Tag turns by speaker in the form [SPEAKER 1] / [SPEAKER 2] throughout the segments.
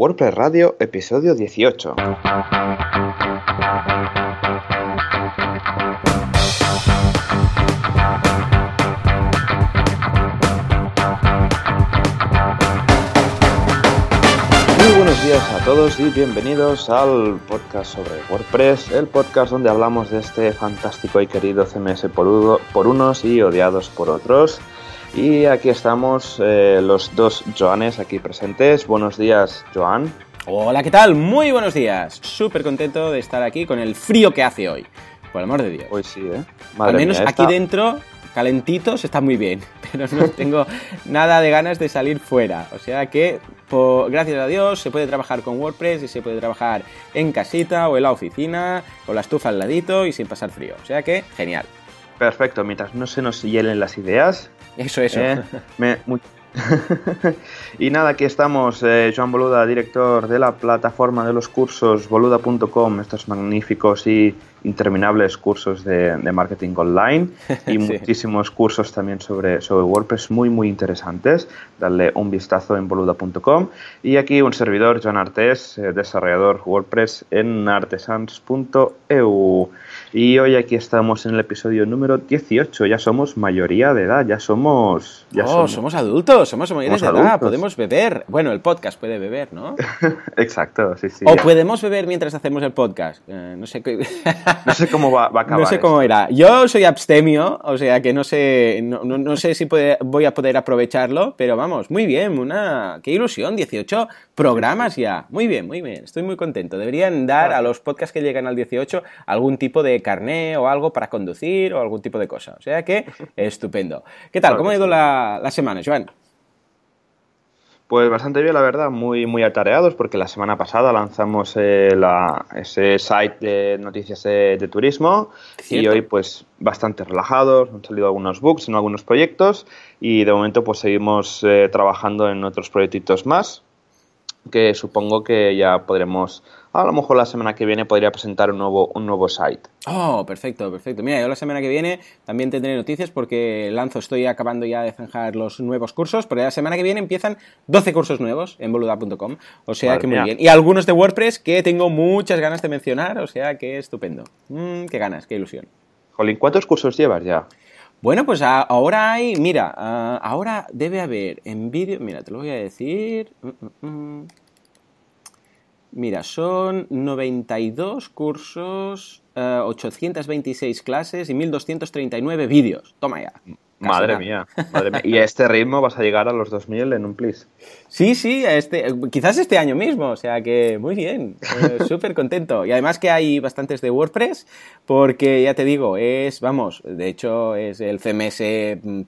[SPEAKER 1] WordPress Radio, episodio 18. Muy buenos días a todos y bienvenidos al podcast sobre WordPress, el podcast donde hablamos de este fantástico y querido CMS por, por unos y odiados por otros. Y aquí estamos eh, los dos Joanes aquí presentes. Buenos días, Joan.
[SPEAKER 2] Hola, ¿qué tal? Muy buenos días. Súper contento de estar aquí con el frío que hace hoy. Por el amor de Dios.
[SPEAKER 1] Hoy sí, ¿eh?
[SPEAKER 2] Al menos aquí dentro, calentitos, está muy bien. Pero no tengo nada de ganas de salir fuera. O sea que, gracias a Dios, se puede trabajar con WordPress y se puede trabajar en casita o en la oficina, con la estufa al ladito y sin pasar frío. O sea que, genial.
[SPEAKER 1] Perfecto, mientras no se nos hielen las ideas.
[SPEAKER 2] Eso, eso. Eh,
[SPEAKER 1] y nada, aquí estamos, eh, Joan Boluda, director de la plataforma de los cursos boluda.com, estos magníficos y interminables cursos de, marketing online y muchísimos cursos también sobre, sobre WordPress muy muy interesantes. Darle un vistazo en boluda.com. Y aquí un servidor, Joan Artes, eh, desarrollador WordPress en artesans.eu. Y hoy aquí estamos en el episodio número 18. Ya somos mayoría de edad, ya somos... Ya
[SPEAKER 2] oh, somos, adultos, somos mayores de edad, podemos beber. Bueno, el podcast puede beber, ¿no?
[SPEAKER 1] Exacto, sí, sí.
[SPEAKER 2] O podemos beber mientras hacemos el podcast. Eh, no sé qué...
[SPEAKER 1] no sé cómo va, a acabar.
[SPEAKER 2] No sé cómo irá. Yo soy abstemio, o sea que no sé, no, sé si voy a poder aprovecharlo, pero vamos, muy bien, una... ¡Qué ilusión! 18 programas ya. Muy bien, muy bien. Estoy muy contento. Deberían dar a los podcasts que llegan al 18 algún tipo de carné o algo para conducir o algún tipo de cosa. O sea que, estupendo. ¿Qué tal? ¿Cómo ha ido la, semana, Joan?
[SPEAKER 1] Pues bastante bien, la verdad, muy, muy atareados porque la semana pasada lanzamos eh, ese site de noticias de, turismo y hoy pues bastante relajados, han salido algunos bugs en algunos proyectos y de momento pues seguimos eh, trabajando en otros proyectitos más que supongo que ya podremos, a lo mejor la semana que viene podría presentar un nuevo, un nuevo site.
[SPEAKER 2] Oh, perfecto, perfecto. Mira, yo la semana que viene también tendré noticias porque lanzo, estoy acabando ya de zanjar los nuevos cursos, porque la semana que viene empiezan 12 cursos nuevos en boluda.com, o sea que muy bien. Y algunos de WordPress que tengo muchas ganas de mencionar, o sea que estupendo. Mm, qué ganas, qué ilusión.
[SPEAKER 1] Jolín, ¿cuántos cursos llevas ya?
[SPEAKER 2] Bueno, pues ahora hay, mira, ahora debe haber en vídeo, mira, te lo voy a decir. Mm, mm. Mira, son 92 cursos, 826 eh, clases y 1239 vídeos. Toma ya.
[SPEAKER 1] Madre mía, madre mía. Y a este ritmo vas a llegar a los 2000 en un plis.
[SPEAKER 2] Sí, sí, este, quizás este año mismo, o sea que muy bien, eh, súper contento. Y además que hay bastantes de WordPress, porque ya te digo, es, vamos, de hecho es el CMS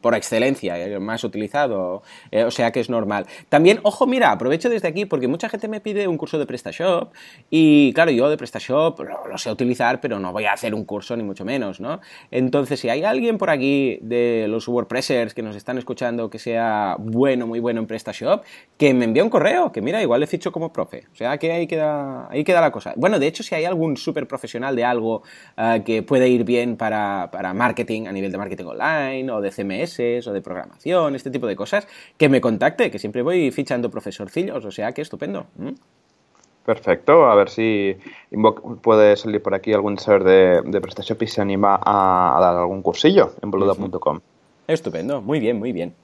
[SPEAKER 2] por excelencia, el más utilizado, eh, o sea que es normal. También, ojo, mira, aprovecho desde aquí porque mucha gente me pide un curso de PrestaShop y claro, yo de PrestaShop lo, lo sé utilizar, pero no voy a hacer un curso ni mucho menos, ¿no? Entonces, si hay alguien por aquí de los WordPressers que nos están escuchando que sea bueno, muy bueno en PrestaShop, que me envíe un correo, que mira, igual le ficho como profe. O sea que ahí queda, ahí queda la cosa. Bueno, de hecho, si hay algún súper profesional de algo eh, que puede ir bien para, marketing, a nivel de marketing online, o de CMS, o de programación, este tipo de cosas, que me contacte, que siempre voy fichando profesorcillos, o sea que estupendo.
[SPEAKER 1] Perfecto, a ver si puede salir por aquí algún ser de, PrestaShop y se anima a, dar algún cursillo en boluda.com.
[SPEAKER 2] Estupendo, muy bien, muy bien.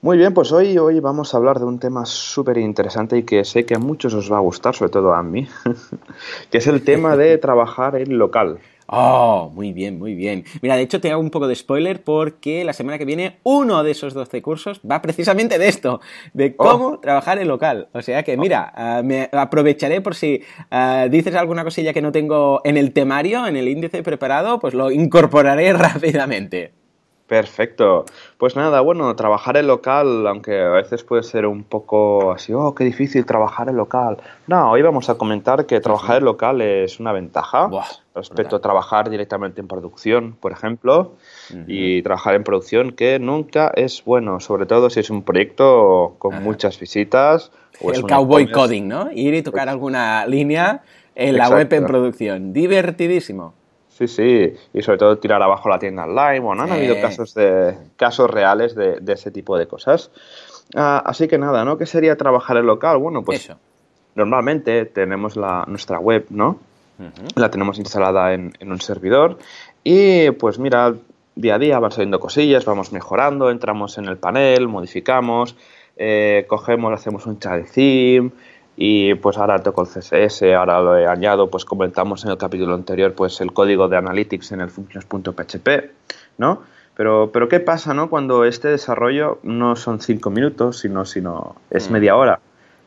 [SPEAKER 1] Muy bien, pues hoy, hoy vamos a hablar de un tema súper interesante y que sé que a muchos os va a gustar, sobre todo a mí, que es el tema de trabajar en local.
[SPEAKER 2] Oh, muy bien, muy bien. Mira, de hecho te hago un poco de spoiler porque la semana que viene uno de esos 12 cursos va precisamente de esto, de oh. cómo trabajar en local. O sea que, mira, ah, me aprovecharé por si ah, dices alguna cosilla que no tengo en el temario, en el índice preparado, pues lo incorporaré rápidamente.
[SPEAKER 1] Perfecto. Pues nada, bueno, trabajar en local, aunque a veces puede ser un poco así, oh, qué difícil trabajar en local. No, hoy vamos a comentar que trabajar en local es una ventaja respecto a trabajar directamente en producción, por ejemplo, y trabajar en producción que nunca es bueno, sobre todo si es un proyecto con muchas visitas.
[SPEAKER 2] O el cowboy coding, ¿no? Ir y tocar alguna línea en la web en producción. Divertidísimo.
[SPEAKER 1] Sí, sí, y sobre todo tirar abajo la tienda online. Bueno, han habido casos, de, casos reales de, ese tipo de cosas. Ah, así que nada, ¿no? ¿Qué sería trabajar en local? Bueno, pues normalmente tenemos la, nuestra web, ¿no? La tenemos instalada en, un servidor y pues mira, día a día van saliendo cosillas, vamos mejorando, entramos en el panel, modificamos, eh, cogemos, hacemos un child theme y pues ahora toco el CSS, ahora lo he añadido, pues comentamos en el capítulo anterior pues el código de analytics en el functions.php, ¿no? Pero, pero ¿qué pasa, no? Cuando este desarrollo no son cinco minutos, sino, sino es mm. media hora.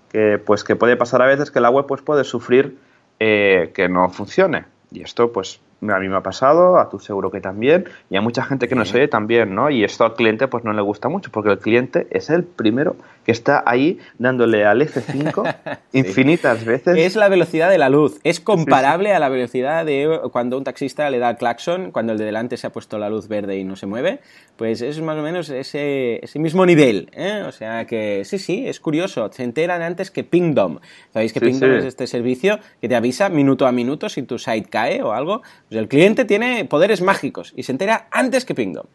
[SPEAKER 1] Que, pues que puede pasar a veces que la web pues puede sufrir eh, que no funcione. Y esto pues a mí me ha pasado, a tu seguro que también, y a mucha gente que nos oye también, ¿no? Y esto al cliente pues no le gusta mucho, porque el cliente es el primero que está ahí dándole al F5 infinitas veces.
[SPEAKER 2] Es la velocidad de la luz, es comparable a la velocidad de cuando un taxista le da el claxon, cuando el de delante se ha puesto la luz verde y no se mueve, pues es más o menos ese, ese mismo nivel, ¿eh? O sea que sí, sí, es curioso, se enteran antes que Pingdom. ¿Sabéis que Pingdom es este servicio que te avisa minuto a minuto si tu site cae o algo? Pues el cliente tiene poderes mágicos y se entera antes que Pingdom.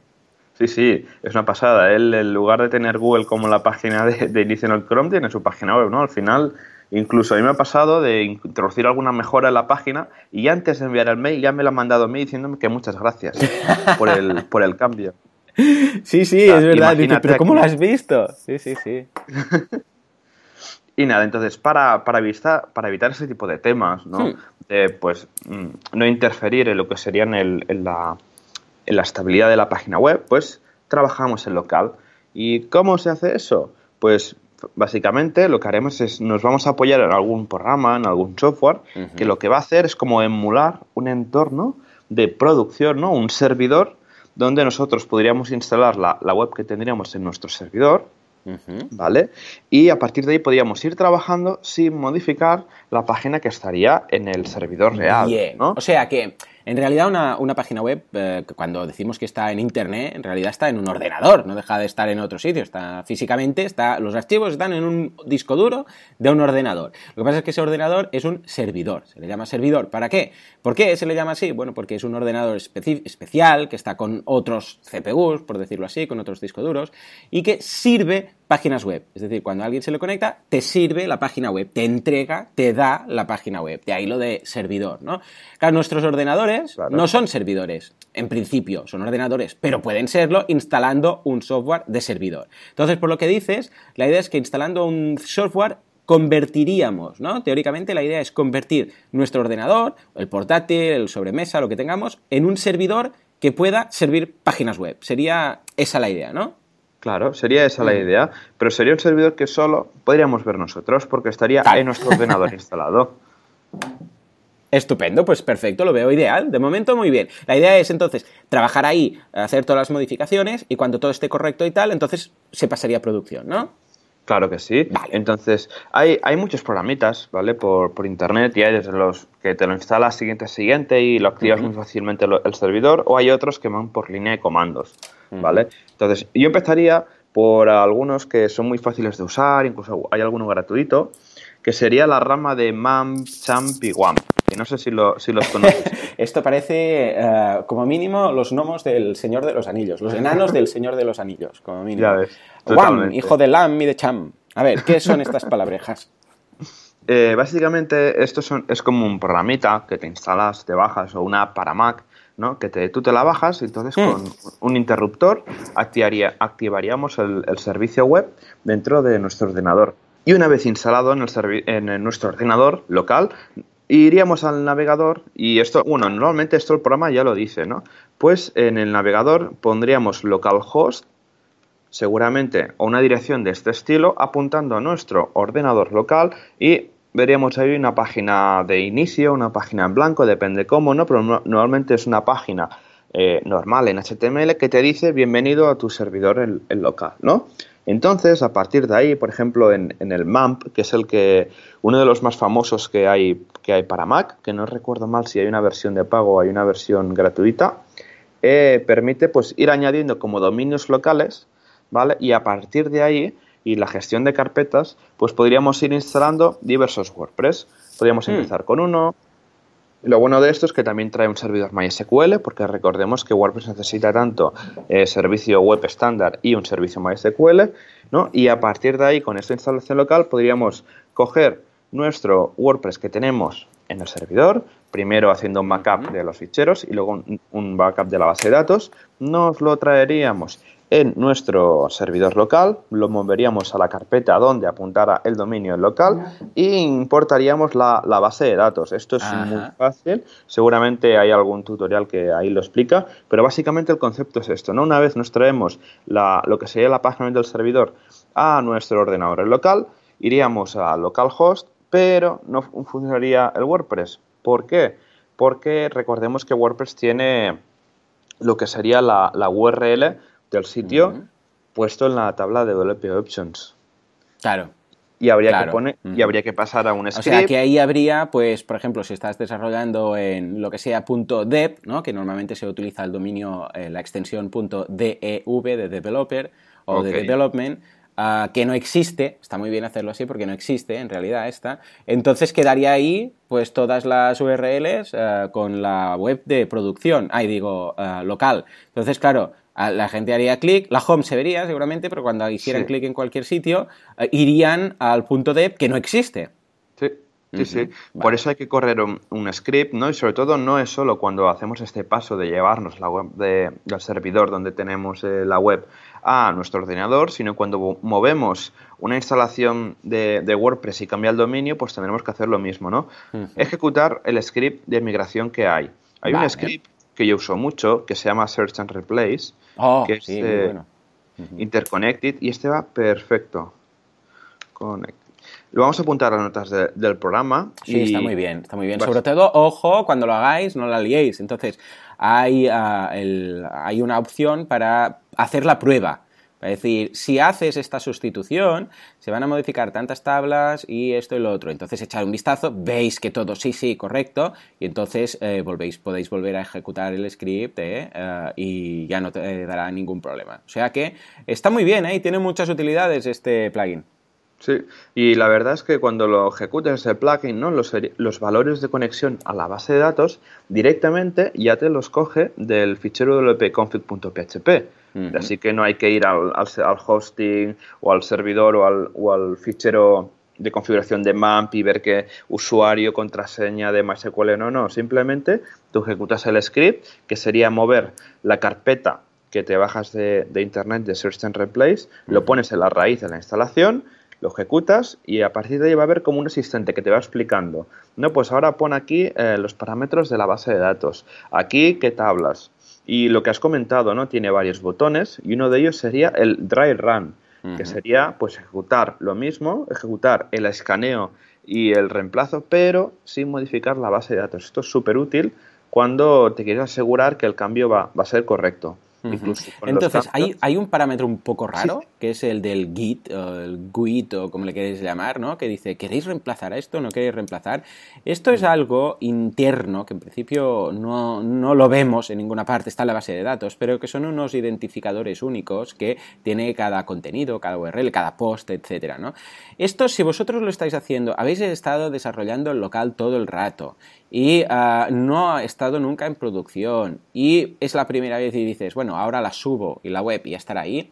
[SPEAKER 1] Sí, sí, es una pasada. Él, en lugar de tener Google como la página de, inicio en el Chrome, tiene su página web, ¿no? Al final, incluso a mí me ha pasado de introducir alguna mejora en la página y antes de enviar el mail ya me lo ha mandado a mí diciéndome que muchas gracias por el, por el cambio.
[SPEAKER 2] Sí, sí, es verdad. pero ¿cómo lo has visto? Sí, sí, sí.
[SPEAKER 1] Y nada, entonces, para, para, evitar, para evitar ese tipo de temas, ¿no? Hmm. pues, mm, no interferir en lo que sería en, la, en la estabilidad de la página web, pues trabajamos en local. ¿Y cómo se hace eso? Pues básicamente lo que haremos es nos vamos a apoyar en algún programa, en algún software, que lo que va a hacer es como emular un entorno de producción, ¿no? Un servidor donde nosotros podríamos instalar la, la web que tendríamos en nuestro servidor ¿Vale? Y a partir de ahí podríamos ir trabajando sin modificar la página que estaría en el servidor real. ¿no?
[SPEAKER 2] O sea que en realidad, una, página web, eh, cuando decimos que está en Internet, en realidad está en un ordenador, no deja de estar en otro sitio. Está físicamente, está, los archivos están en un disco duro de un ordenador. Lo que pasa es que ese ordenador es un servidor. Se le llama servidor. ¿Para qué? ¿Por qué se le llama así? Bueno, porque es un ordenador especial que está con otros CPUs, por decirlo así, con otros discos duros, y que sirve páginas web. Es decir, cuando alguien se le conecta, te sirve la página web, te entrega, te da la página web. De ahí lo de servidor, ¿no? Claro, nuestros ordenadores no son servidores, en principio, son ordenadores, pero pueden serlo instalando un software de servidor. Entonces, por lo que dices, la idea es que instalando un software convertiríamos, ¿no? Teóricamente la idea es convertir nuestro ordenador, el portátil, el sobremesa, lo que tengamos, en un servidor que pueda servir páginas web. Sería esa la idea, ¿no?
[SPEAKER 1] Claro, sería esa la mm. idea, pero sería un servidor que solo podríamos ver nosotros porque estaría en nuestro ordenador instalado.
[SPEAKER 2] Estupendo, pues perfecto, lo veo ideal. De momento, muy bien. La idea es entonces trabajar ahí, hacer todas las modificaciones y cuando todo esté correcto y tal, entonces se pasaría a producción, ¿no?
[SPEAKER 1] Claro que sí. Entonces, hay, hay muchos programitas, ¿vale? Por, internet y hay desde los que te lo instalas siguiente a siguiente y lo activas muy fácilmente el servidor o hay otros que van por línea de comandos, ¿vale? Entonces, yo empezaría por algunos que son muy fáciles de usar, incluso hay alguno gratuito, que sería la rama de MAM, CHAMP y WAMP no sé si, lo, si los conoces.
[SPEAKER 2] Esto parece, eh, como mínimo, los gnomos del Señor de los Anillos, los enanos del Señor de los Anillos, como mínimo. Ya ves. Wam, hijo de Lam y de Cham. A ver, ¿qué son estas palabrejas?
[SPEAKER 1] Eh, básicamente, esto son, es como un programita que te instalas, te bajas, o una app para Mac, ¿no? que te, tú te la bajas y entonces hmm. con un interruptor activaría, activaríamos el, servicio web dentro de nuestro ordenador. Y una vez instalado en, el en nuestro ordenador local, iríamos al navegador y esto, bueno, normalmente esto el programa ya lo dice, ¿no? Pues en el navegador pondríamos localhost, seguramente, o una dirección de este estilo, apuntando a nuestro ordenador local y veríamos ahí una página de inicio, una página en blanco, depende cómo, ¿no? Pero normalmente es una página eh, normal en HTML que te dice bienvenido a tu servidor el local, ¿no? Entonces, a partir de ahí, por ejemplo, en, el MAMP, que es el que uno de los más famosos que hay, que hay para Mac, que no recuerdo mal si hay una versión de pago o hay una versión gratuita, eh, permite pues ir añadiendo como dominios locales, ¿vale? Y a partir de ahí y la gestión de carpetas, pues podríamos ir instalando diversos WordPress. Podríamos hmm. empezar con uno, lo bueno de esto es que también trae un servidor MySQL, porque recordemos que WordPress necesita tanto eh, servicio web estándar y un servicio MySQL, ¿no? Y a partir de ahí, con esta instalación local, podríamos coger nuestro WordPress que tenemos en el servidor, primero haciendo un backup de los ficheros y luego un, backup de la base de datos, nos lo traeríamos en nuestro servidor local, lo moveríamos a la carpeta donde apuntara el dominio local e importaríamos la, base de datos. Esto es muy fácil, seguramente hay algún tutorial que ahí lo explica, pero básicamente el concepto es esto, ¿no? Una vez nos traemos lo que sería la página del servidor a nuestro ordenador local, iríamos a localhost, pero no funcionaría el WordPress. ¿Por qué? Porque recordemos que WordPress tiene lo que sería la, la URL del sitio puesto en la tabla de WP Options.
[SPEAKER 2] Claro.
[SPEAKER 1] Y habría, que poner, y habría que pasar a un script.
[SPEAKER 2] O sea, que ahí habría, pues, por ejemplo, si estás desarrollando en lo que sea .dev, ¿no? que normalmente se utiliza el dominio, eh, la extensión .dev de developer o de development, ah, que no existe, está muy bien hacerlo así porque no existe en realidad esta, entonces quedaría ahí pues todas las URLs ah, con la web de producción, ahí digo, ah, local. Entonces, claro, la gente haría clic, la home se vería seguramente, pero cuando hicieran clic en cualquier sitio, eh, irían al punto de que no existe.
[SPEAKER 1] Sí. Sí, sí. Por eso hay que correr un, script, ¿no? Y sobre todo no es solo cuando hacemos este paso de llevarnos la web del servidor donde tenemos eh, la web a nuestro ordenador, sino cuando movemos una instalación de, WordPress y cambia el dominio, pues tendremos que hacer lo mismo, ¿no? Ejecutar el script de migración que hay. Hay un script que yo uso mucho, que se llama Search and Replace,
[SPEAKER 2] oh,
[SPEAKER 1] que es eh, Interconnected, y este va perfecto. Lo vamos a apuntar a las notas del programa.
[SPEAKER 2] Sí, está muy bien, está muy bien. Sobre todo, ojo, cuando lo hagáis, no la liéis. Entonces, hay, ah, hay una opción para hacer la prueba. Es decir, si haces esta sustitución, se van a modificar tantas tablas y esto y lo otro. Entonces, echad un vistazo, veis que todo sí, sí, correcto, y entonces eh, volvéis, podéis volver a ejecutar el script eh, eh, y ya no te dará ningún problema. O sea que está muy bien y tiene muchas utilidades este plugin.
[SPEAKER 1] Sí, y la verdad es que cuando lo ejecutas ese plugin, ¿no? los, los, valores de conexión a la base de datos directamente ya te los coge del fichero wp-config.php. Así que no hay que ir al, al, hosting o al servidor o al, o al, fichero de configuración de MAMP y ver qué usuario, contraseña de MySQL, no, no. Simplemente tú ejecutas el script, que sería mover la carpeta que te bajas de, internet de Search and Replace, lo pones en la raíz de la instalación, lo ejecutas y a partir de ahí va a haber como un asistente que te va explicando. No, pues ahora pon aquí eh, los parámetros de la base de datos. Aquí, ¿qué tablas? Y lo que has comentado, ¿no? Tiene varios botones y uno de ellos sería el dry run, que sería pues ejecutar lo mismo, ejecutar el escaneo y el reemplazo, pero sin modificar la base de datos. Esto es súper útil cuando te quieres asegurar que el cambio va, va a ser correcto.
[SPEAKER 2] Entonces, hay, hay, un parámetro un poco raro, que es el del git, o el GUID, o como le queréis llamar, ¿no? Que dice, ¿queréis reemplazar a esto? ¿No queréis reemplazar? Esto es algo interno, que en principio no, no, lo vemos en ninguna parte, está en la base de datos, pero que son unos identificadores únicos que tiene cada contenido, cada URL, cada post, etcétera, ¿no? Esto, si vosotros lo estáis haciendo, habéis estado desarrollando el local todo el rato y ah, no ha estado nunca en producción. Y es la primera vez y dices, bueno, ahora la subo y la web ya estará ahí,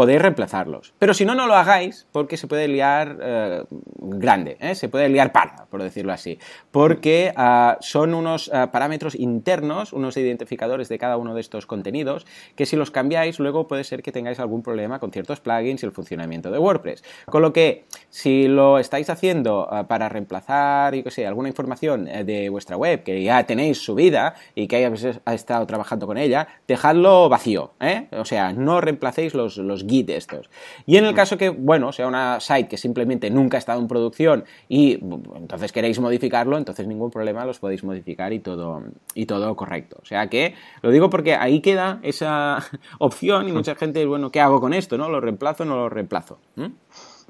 [SPEAKER 2] podéis reemplazarlos. Pero si no, no lo hagáis porque se puede liar eh, grande, ¿eh? se puede liar parda, por decirlo así. Porque ah, son unos ah, parámetros internos, unos identificadores de cada uno de estos contenidos, que si los cambiáis, luego puede ser que tengáis algún problema con ciertos plugins y el funcionamiento de WordPress. Con lo que, si lo estáis haciendo ah, para reemplazar, yo que sé, alguna información eh, de vuestra web que ya tenéis subida y que hayáis estado trabajando con ella, dejadlo vacío, O sea, no reemplacéis los, los Git estos. Y en el caso que, bueno, sea una site que simplemente nunca ha estado en producción y entonces queréis modificarlo, entonces ningún problema, los podéis modificar y todo, y todo correcto. O sea que, lo digo porque ahí queda esa opción y mucha gente, bueno, ¿qué hago con esto? ¿No? ¿Lo reemplazo o no lo reemplazo?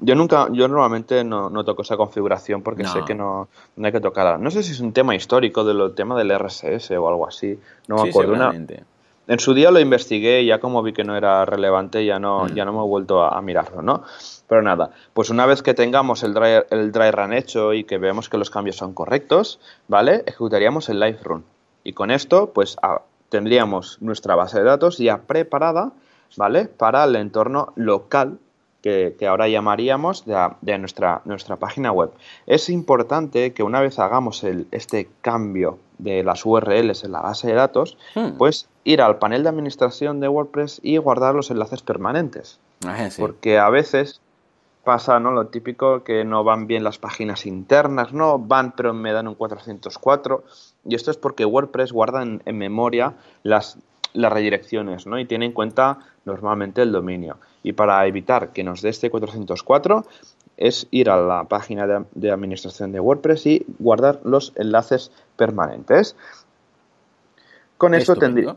[SPEAKER 1] Yo nunca, yo normalmente no, toco esa configuración porque sé que no, hay que tocarla. No sé si es un tema histórico del tema del RSS o algo así. No me acuerdo. Una, en su día lo investigué y ya como vi que no era relevante ya no, mm. ya no me he vuelto a, mirarlo, ¿no? Pero nada, pues una vez que tengamos el dry, el dry run hecho y que veamos que los cambios son correctos, ¿vale? Ejecutaríamos el live run. Y con esto, pues tendríamos nuestra base de datos ya preparada, ¿vale? Para el entorno local que, ahora llamaríamos de, nuestra, nuestra página web. Es importante que una vez hagamos el, este cambio de las URLs en la base de datos, hmm. pues ir al panel de administración de WordPress y guardar los enlaces permanentes. Ah, Porque a veces pasa, ¿no? Lo típico que no van bien las páginas internas, ¿no? Van, pero me dan un 404. Y esto es porque WordPress guarda en, memoria las, las redirecciones, ¿no? Y tiene en cuenta normalmente el dominio. Y para evitar que nos dé este 404 es ir a la página de, administración de WordPress y guardar los enlaces permanentes. Con esto tendría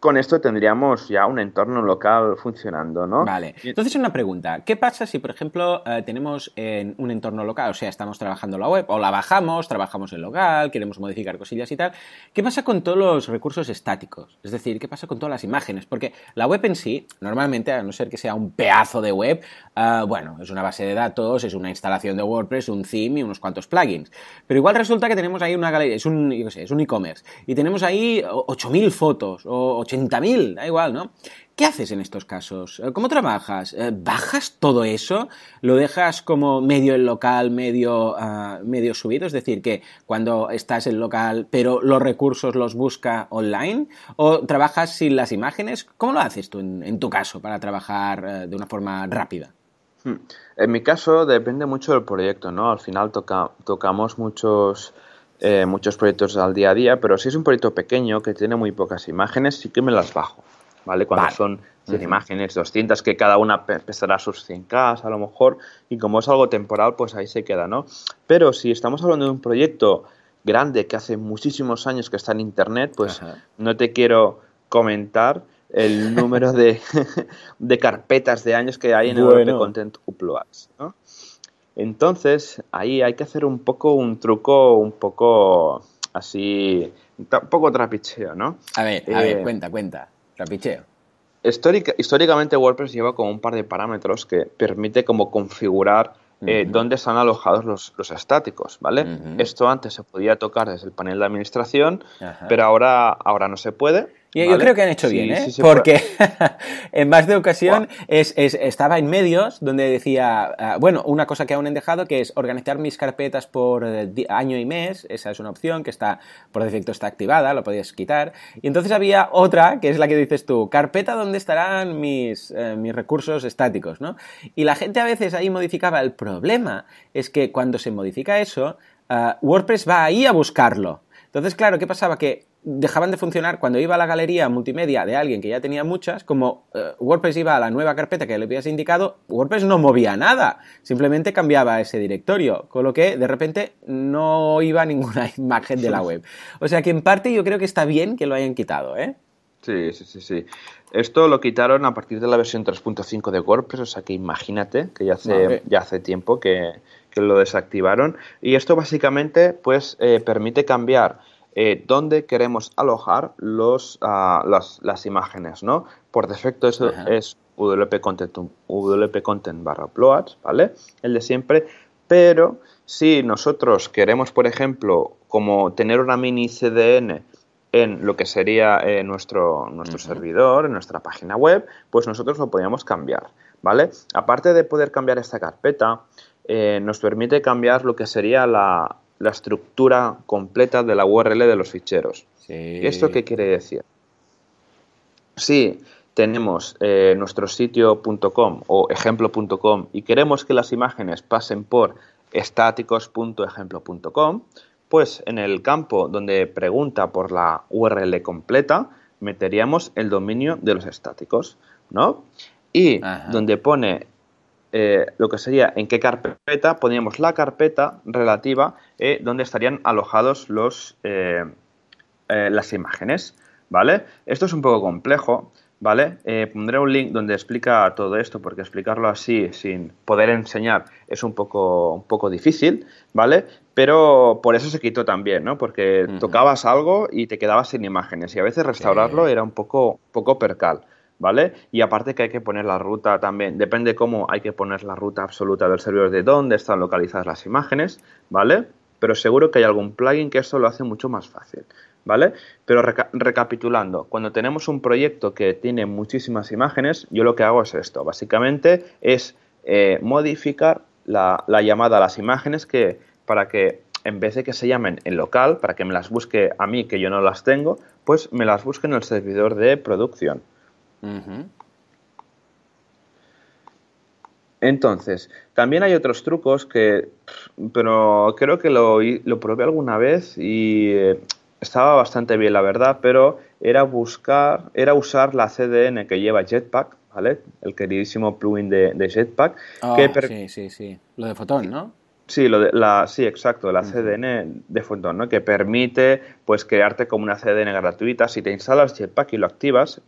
[SPEAKER 1] con esto tendríamos ya un entorno local funcionando, ¿no?
[SPEAKER 2] Vale. Entonces, una pregunta. ¿Qué pasa si, por ejemplo, eh, tenemos en un entorno local, o sea, estamos trabajando la web, o la bajamos, trabajamos en local, queremos modificar cosillas y tal? ¿Qué pasa con todos los recursos estáticos? Es decir, ¿qué pasa con todas las imágenes? Porque la web en sí, normalmente, a no ser que sea un pedazo de web, eh, bueno, es una base de datos, es una instalación de WordPress, un theme y unos cuantos plugins. Pero igual resulta que tenemos ahí una galería, es un, es un e-commerce, y tenemos ahí 8.000 fotos o 80.000, da igual, ¿no? ¿Qué haces en estos casos? Eh, ¿Cómo trabajas? Eh, ¿Bajas todo eso? ¿Lo dejas como medio en local, medio, ah, medio subido? Es decir, que cuando estás en local, pero los recursos los busca online? ¿O trabajas sin las imágenes? ¿Cómo lo haces tú en, tu caso para trabajar eh, de una forma rápida?
[SPEAKER 1] Hmm. En mi caso depende mucho del proyecto, ¿no? Al final toca, tocamos muchos eh, muchos proyectos al día a día, pero si es un proyecto pequeño que tiene muy pocas imágenes, sí que me las bajo, ¿vale? Cuando son 100 imágenes, 200, que cada una pesará sus 100K a lo mejor, y como es algo temporal, pues ahí se queda, ¿no? Pero si estamos hablando de un proyecto grande que hace muchísimos años que está en Internet, pues no te quiero comentar el número de, de, carpetas de años que hay en el Content Uploads, ¿no? Entonces, ahí hay que hacer un poco un truco, un poco así, un poco trapicheo, ¿no?
[SPEAKER 2] A ver, a ver, eh, cuenta, cuenta, trapicheo.
[SPEAKER 1] históricamente WordPress lleva como un par de parámetros que permite como configurar eh, dónde están alojados los, estáticos, ¿vale? Esto antes se podía tocar desde el panel de administración, pero ahora, ahora no se puede.
[SPEAKER 2] Yo creo que han hecho bien, ¿eh? Porque en más de ocasión es, estaba en medios donde decía, ah, bueno, una cosa que aún han dejado que es organizar mis carpetas por eh, año y mes, esa es una opción que está, por defecto está activada, lo podías quitar. Y entonces había otra, que es la que dices tú, carpeta donde estarán mis, eh, mis recursos estáticos, ¿no? Y la gente a veces ahí modificaba. El problema es que cuando se modifica eso, ah, WordPress va ahí a buscarlo. Entonces, claro, ¿qué pasaba? Que dejaban de funcionar cuando iba a la galería multimedia de alguien que ya tenía muchas, como eh, WordPress iba a la nueva carpeta que le habías indicado, WordPress no movía nada, simplemente cambiaba ese directorio, con lo que de repente no iba ninguna imagen de la web. O sea que en parte yo creo que está bien que lo hayan quitado, ¿eh?
[SPEAKER 1] Sí, sí, sí, sí. Esto lo quitaron a partir de la versión 3.5 de WordPress, o sea que imagínate que ya hace, ya hace tiempo que, lo desactivaron. Y esto básicamente pues eh, permite cambiar eh, dónde queremos alojar los, ah, las, imágenes, ¿no? Por defecto eso es WP Content, WP Content barra uploads, ¿vale? El de siempre, pero si nosotros queremos, por ejemplo, como tener una mini CDN en lo que sería eh, nuestro, nuestro servidor, en nuestra página web, pues nosotros lo podríamos cambiar, ¿vale? Aparte de poder cambiar esta carpeta, eh, nos permite cambiar lo que sería la, la estructura completa de la URL de los ficheros. ¿Esto qué quiere decir? Si tenemos eh, nuestro sitio.com o ejemplo.com y queremos que las imágenes pasen por estáticos.ejemplo.com, pues en el campo donde pregunta por la URL completa, meteríamos el dominio de los estáticos, ¿no? Y donde pone eh, lo que sería en qué carpeta poníamos la carpeta relativa eh, donde estarían alojados los, eh, las imágenes, ¿vale? Esto es un poco complejo, ¿vale? pondré un link donde explica todo esto porque explicarlo así sin poder enseñar es un poco, un poco difícil, ¿vale? Pero por eso se quitó también, ¿no? Porque tocabas algo y te quedabas sin imágenes y a veces restaurarlo era un poco, poco percal. ¿Vale? Y aparte que hay que poner la ruta también, depende cómo hay que poner la ruta absoluta del servidor de dónde están localizadas las imágenes, ¿vale? Pero seguro que hay algún plugin que esto lo hace mucho más fácil, ¿vale? Pero recapitulando, cuando tenemos un proyecto que tiene muchísimas imágenes, yo lo que hago es esto, básicamente es eh, modificar la, llamada a las imágenes que, para que en vez de que se llamen en local, para que me las busque a mí, que yo no las tengo, pues me las busque en el servidor de producción. Entonces, también hay otros trucos que, pero creo que lo, lo probé alguna vez y eh, estaba bastante bien, la verdad, pero era buscar, era usar la CDN que lleva Jetpack, ¿vale? El queridísimo plugin de, Jetpack.
[SPEAKER 2] Oh, sí, sí, sí. Lo de Photon, ¿no?
[SPEAKER 1] Sí, lo de la, sí, exacto, la CDN de Photon, ¿no? Que permite, pues, crearte como una CDN gratuita. Si te instalas Jetpack y lo activas,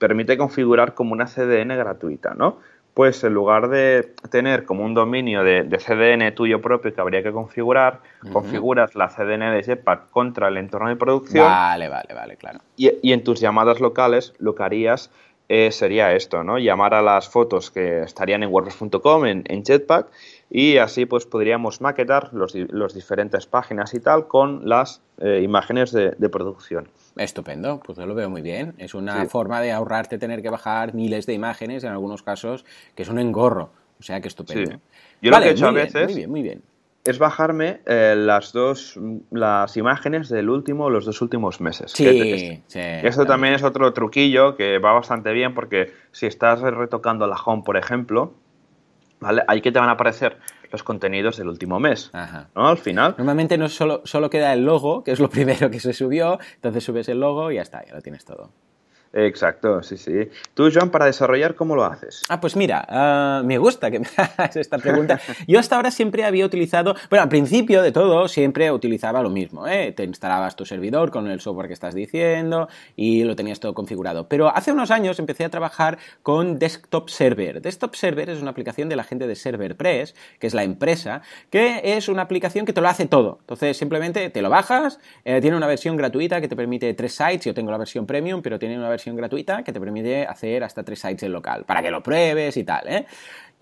[SPEAKER 1] permite configurar como una CDN gratuita, ¿no? pues en lugar de tener como un dominio de, CDN tuyo propio que habría que configurar, configuras la CDN de Jetpack contra el entorno de producción.
[SPEAKER 2] Vale, vale, vale, claro.
[SPEAKER 1] Y, en tus llamadas locales lo que harías eh, sería esto, ¿no? Llamar a las fotos que estarían en WordPress.com, en, Jetpack, y así pues podríamos maquetar los, los diferentes páginas y tal con las eh, imágenes de producción.
[SPEAKER 2] Estupendo, pues yo lo veo muy bien. Es una forma de ahorrarte tener que bajar miles de imágenes, en algunos casos, que es un engorro. O sea que estupendo.
[SPEAKER 1] Yo lo que he hecho a veces
[SPEAKER 2] muy bien, muy bien.
[SPEAKER 1] es bajarme eh, las dos las imágenes del último, los dos últimos meses.
[SPEAKER 2] Sí,
[SPEAKER 1] sí. Esto también es otro truquillo que va bastante bien porque si estás retocando la home, por ejemplo, ¿vale? Ahí que te van a aparecer los contenidos del último mes. ¿no? Al final.
[SPEAKER 2] Normalmente no solo, solo queda el logo, que es lo primero que se subió, entonces subes el logo y ya está, ya lo tienes todo.
[SPEAKER 1] Exacto, sí, sí. Tú, Joan, para desarrollar, ¿cómo lo haces?
[SPEAKER 2] Ah, pues mira, ah, me gusta que me hagas esta pregunta. Yo hasta ahora siempre había utilizado, bueno, al principio de todo siempre utilizaba lo mismo, ¿eh? Te instalabas tu servidor con el software que estás diciendo y lo tenías todo configurado. Pero hace unos años empecé a trabajar con Desktop Server. Desktop Server es una aplicación de la gente de ServerPress, que es la empresa, que es una aplicación que te lo hace todo. Entonces, simplemente te lo bajas, eh, tiene una versión gratuita que te permite tres sites, yo tengo la versión premium, pero tiene una versión gratuita que te permite hacer hasta tres sites en local, para que lo pruebes y tal, ¿eh?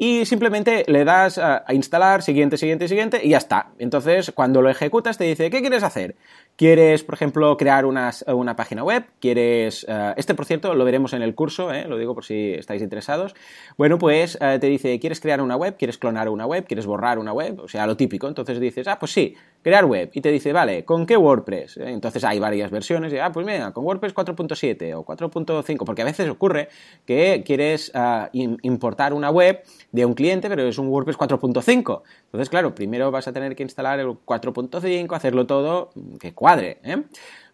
[SPEAKER 2] y simplemente le das a, instalar, siguiente, siguiente, siguiente, y ya está. Entonces, cuando lo ejecutas, te dice, ¿qué quieres hacer? ¿Quieres, por ejemplo, crear una, página web? ¿Quieres...? Eh, este, por cierto, lo veremos en el curso, ¿eh? lo digo por si estáis interesados. Bueno, pues eh, te dice, ¿quieres crear una web? ¿Quieres clonar una web? ¿Quieres borrar una web? O sea, lo típico. Entonces dices, ah, pues sí, crear web. Y te dice, vale, ¿con qué WordPress? Entonces hay varias versiones. Y, ah, pues mira, con WordPress 4.7 o 4.5, porque a veces ocurre que quieres importar una web de un cliente, pero es un WordPress 4.5. Entonces, claro, primero vas a tener que instalar el 4.5, hacerlo todo que ¿eh?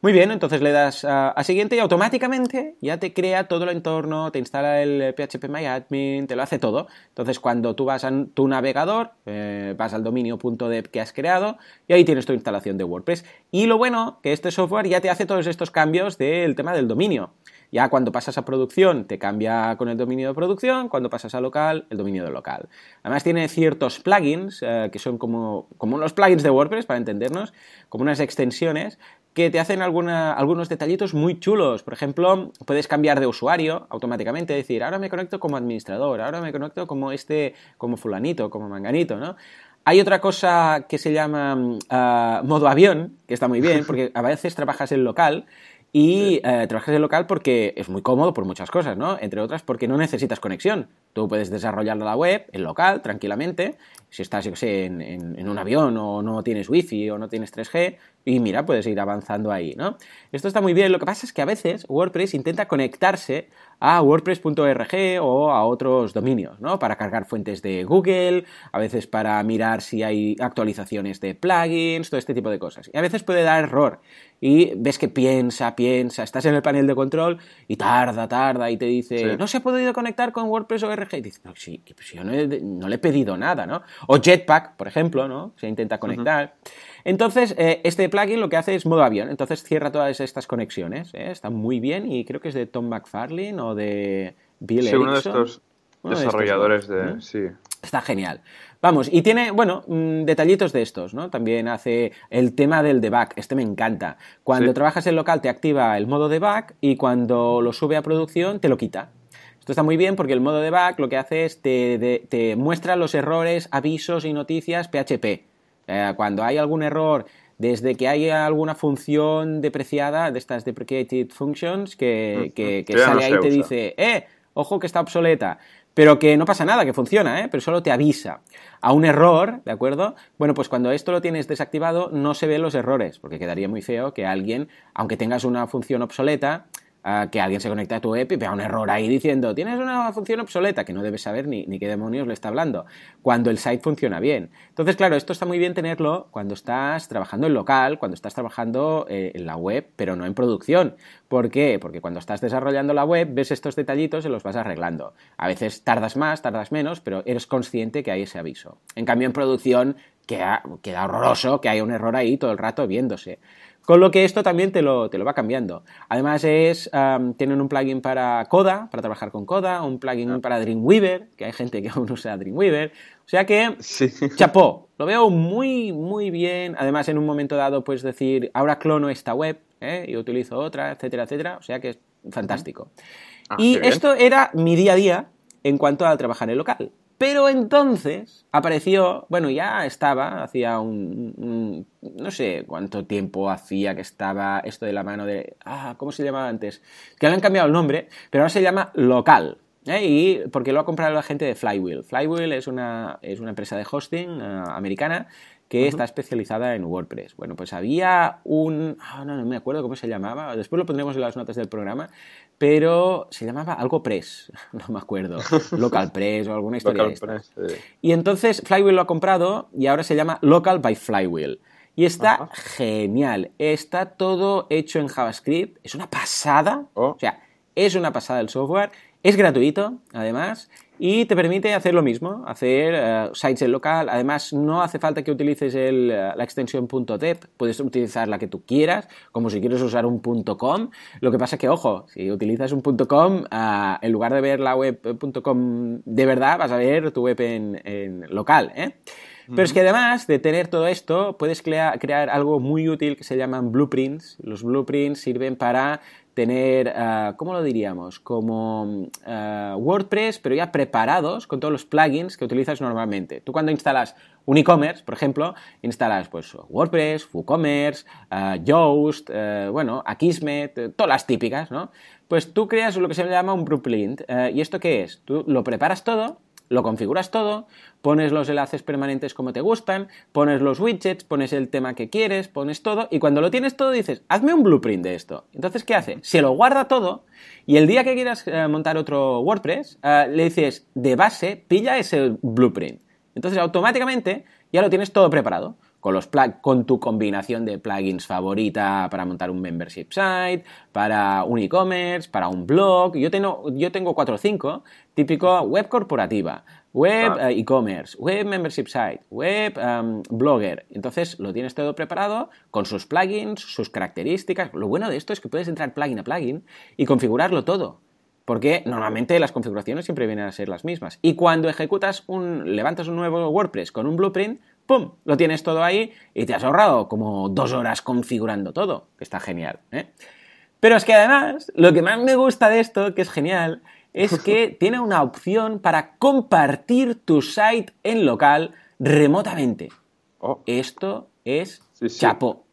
[SPEAKER 2] Muy bien, entonces le das a, siguiente y automáticamente ya te crea todo el entorno, te instala el phpMyAdmin, te lo hace todo. Entonces, cuando tú vas a tu navegador, eh, vas al dominio.dev que has creado y ahí tienes tu instalación de WordPress. Y lo bueno, que este software ya te hace todos estos cambios del tema del dominio. Ya cuando pasas a producción te cambia con el dominio de producción, cuando pasas a local, el dominio de local. Además tiene ciertos plugins eh, que son como, como unos plugins de WordPress, para entendernos, como unas extensiones que te hacen algunos detallitos muy chulos. Por ejemplo, puedes cambiar de usuario automáticamente, decir, ahora me conecto como administrador, ahora me conecto como este, como fulanito, como manganito, ¿no? Hay otra cosa que se llama uh, modo avión, que está muy bien, porque a veces trabajas en local y eh, trabajas en local porque es muy cómodo por muchas cosas, ¿no? Entre otras porque no necesitas conexión. Tú puedes desarrollar la web en local tranquilamente. Si estás, yo sé, en, en, un avión o no tienes wifi o no tienes 3G, y mira, puedes ir avanzando ahí, ¿no? Esto está muy bien. Lo que pasa es que a veces WordPress intenta conectarse a WordPress.org o a otros dominios, ¿no? Para cargar fuentes de Google, a veces para mirar si hay actualizaciones de plugins, todo este tipo de cosas. Y a veces puede dar error. Y ves que piensa, piensa, estás en el panel de control y tarda, tarda y te dice, no se ha podido conectar con WordPress.org. Y dices, pero sí, pues yo no, le he pedido nada, ¿no? O Jetpack, por ejemplo, ¿no? Se intenta conectar. Entonces, eh, este plugin lo que hace es modo avión, entonces cierra todas estas conexiones. ¿eh? Está muy bien y creo que es de Tom McFarlane o de Bill sí,
[SPEAKER 1] uno de estos desarrolladores de... Sí.
[SPEAKER 2] Está genial. Vamos, y tiene, bueno, mm, detallitos de estos, ¿no? También hace el tema del debug, este me encanta. Cuando trabajas en local te activa el modo debug y cuando lo sube a producción te lo quita. Esto está muy bien porque el modo debug lo que hace es te, te muestra los errores, avisos y noticias PHP. Eh, cuando hay algún error, desde que hay alguna función depreciada, de estas deprecated functions, que, sale ahí y te dice, eh, ojo que está obsoleta. pero que no pasa nada, que funciona, ¿eh? pero solo te avisa a un error, ¿de acuerdo? Bueno, pues cuando esto lo tienes desactivado no se ven los errores, porque quedaría muy feo que alguien, aunque tengas una función obsoleta, que alguien se conecte a tu web y vea un error ahí diciendo tienes una función obsoleta que no debes saber ni, ni, qué demonios le está hablando, cuando el site funciona bien. Entonces, claro, esto está muy bien tenerlo cuando estás trabajando en local, cuando estás trabajando eh, en la web, pero no en producción. ¿Por qué? Porque cuando estás desarrollando la web ves estos detallitos y los vas arreglando. A veces tardas más, tardas menos, pero eres consciente que hay ese aviso. En cambio, en producción queda, queda horroroso que haya un error ahí todo el rato viéndose. Con lo que esto también te lo, te lo va cambiando. Además es, tienen un plugin para Coda, para trabajar con Coda, un plugin ah. para Dreamweaver, que hay gente que aún usa Dreamweaver. O sea que, chapó, lo veo muy, muy bien. Además, en un momento dado puedes decir, ahora clono esta web ¿eh? y utilizo otra, etcétera, etcétera. O sea que es fantástico. Ah, y esto era mi día a día en cuanto a trabajar en local. Pero entonces apareció, bueno, ya estaba, hacía un, no sé cuánto tiempo hacía que estaba esto de la mano de, ah, ¿cómo se llamaba antes? Que le han cambiado el nombre, pero ahora se llama local. ¿eh? Y porque lo ha comprado la gente de Flywheel. Flywheel es una, es una empresa de hosting eh, americana que está especializada en WordPress. Bueno, pues había un... Ah, no, no me acuerdo cómo se llamaba, después lo pondremos en las notas del programa, pero se llamaba algo Press, no me acuerdo, Local Press o alguna historia de esta. Y entonces Flywheel lo ha comprado y ahora se llama Local by Flywheel. Y está genial, está todo hecho en JavaScript, es una pasada, oh. o sea, es una pasada el software, es gratuito, además, y te permite hacer lo mismo, hacer eh, sites en local. Además, no hace falta que utilices eh, la extensión .dep, puedes utilizar la que tú quieras, como si quieres usar un .com. Lo que pasa es que, ojo, si utilizas un .com, ah, en lugar de ver la web .com de verdad, vas a ver tu web en, local, ¿eh? Pero es que además de tener todo esto, puedes crear algo muy útil que se llaman blueprints. Los blueprints sirven para tener, ah, ¿cómo lo diríamos? Como ah, WordPress, pero ya preparados con todos los plugins que utilizas normalmente. Tú cuando instalas un e-commerce, por ejemplo, instalas pues WordPress, WooCommerce, uh, Yoast, bueno, Akismet, todas las típicas, ¿no? Pues tú creas lo que se llama un blueprint. ¿Y esto qué es? Tú lo preparas todo lo configuras todo, pones los enlaces permanentes como te gustan, pones los widgets, pones el tema que quieres, pones todo y cuando lo tienes todo dices, hazme un blueprint de esto. Entonces, ¿qué hace? Se lo guarda todo y el día que quieras eh, montar otro WordPress, eh, le dices, de base, pilla ese blueprint. Entonces, automáticamente ya lo tienes todo preparado con, los con tu combinación de plugins favorita para montar un membership site, para un e-commerce, para un blog. Yo tengo, yo tengo 4 o 5, típico web corporativa, web eh, e-commerce, web membership site, web um, blogger. Entonces lo tienes todo preparado con sus plugins, sus características. Lo bueno de esto es que puedes entrar plugin a plugin y configurarlo todo. Porque normalmente las configuraciones siempre vienen a ser las mismas. Y cuando ejecutas un, levantas un nuevo WordPress con un blueprint, ¡pum! Lo tienes todo ahí y te has ahorrado como dos horas configurando todo, que está genial. ¿eh? Pero es que además, lo que más me gusta de esto, que es genial, es que tiene una opción para compartir tu site en local remotamente. Oh. Esto es chapo.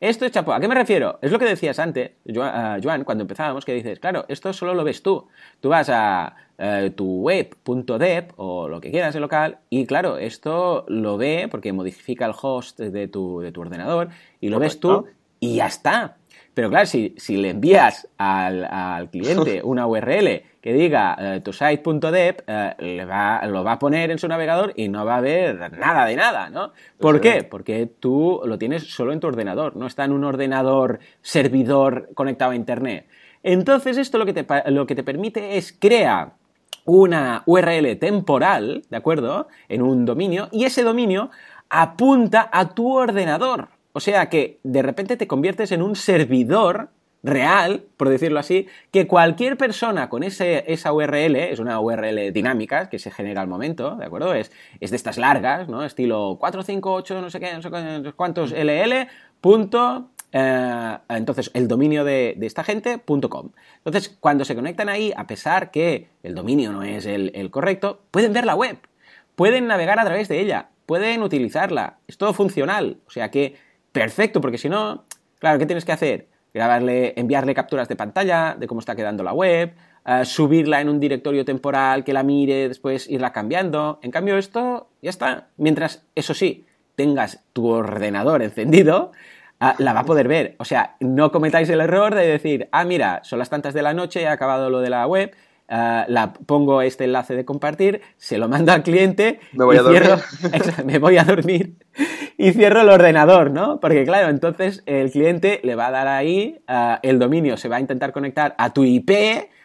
[SPEAKER 2] Esto es chapo. ¿A qué me refiero? Es lo que decías antes, Joan, eh, cuando empezábamos, que dices, claro, esto solo lo ves tú. Tú vas a eh, tu web.dep o lo que quieras en local y claro, esto lo ve porque modifica el host de tu, de tu ordenador y lo ves tú y ya está. Pero claro, si, si le envías al, cliente una URL que diga eh, tu site.dep, eh, va, lo va a poner en su navegador y no va a ver nada de nada, ¿no? ¿Por qué? Porque tú lo tienes solo en tu ordenador, no está en un ordenador servidor conectado a Internet. Entonces esto lo que te, lo que te permite es crear una URL temporal, ¿de acuerdo? En un dominio, y ese dominio apunta a tu ordenador. O sea que de repente te conviertes en un servidor real, por decirlo así, que cualquier persona con ese, esa URL, es una URL dinámica que se genera al momento, ¿de acuerdo? Es, es de estas largas, ¿no? Estilo 458, no sé qué, no sé cuántos LL, punto, eh, entonces, el dominio de, esta gente, .com. Entonces, cuando se conectan ahí, a pesar que el dominio no es el, correcto, pueden ver la web, pueden navegar a través de ella, pueden utilizarla, es todo funcional. O sea que, perfecto, porque si no, claro, ¿qué tienes que hacer? Grabarle, enviarle capturas de pantalla de cómo está quedando la web, eh, subirla en un directorio temporal, que la mire, después irla cambiando. En cambio, esto ya está. Mientras, eso sí, tengas tu ordenador encendido, ah, la va a poder ver. O sea, no cometáis el error de decir, ah, mira, son las tantas de la noche, he acabado lo de la web, ah, la pongo este enlace de compartir, se lo mando al cliente,
[SPEAKER 1] me voy a dormir.
[SPEAKER 2] me voy a dormir y cierro el ordenador, ¿no? Porque claro, entonces el cliente le va a dar ahí, ah, el dominio se va a intentar conectar a tu IP,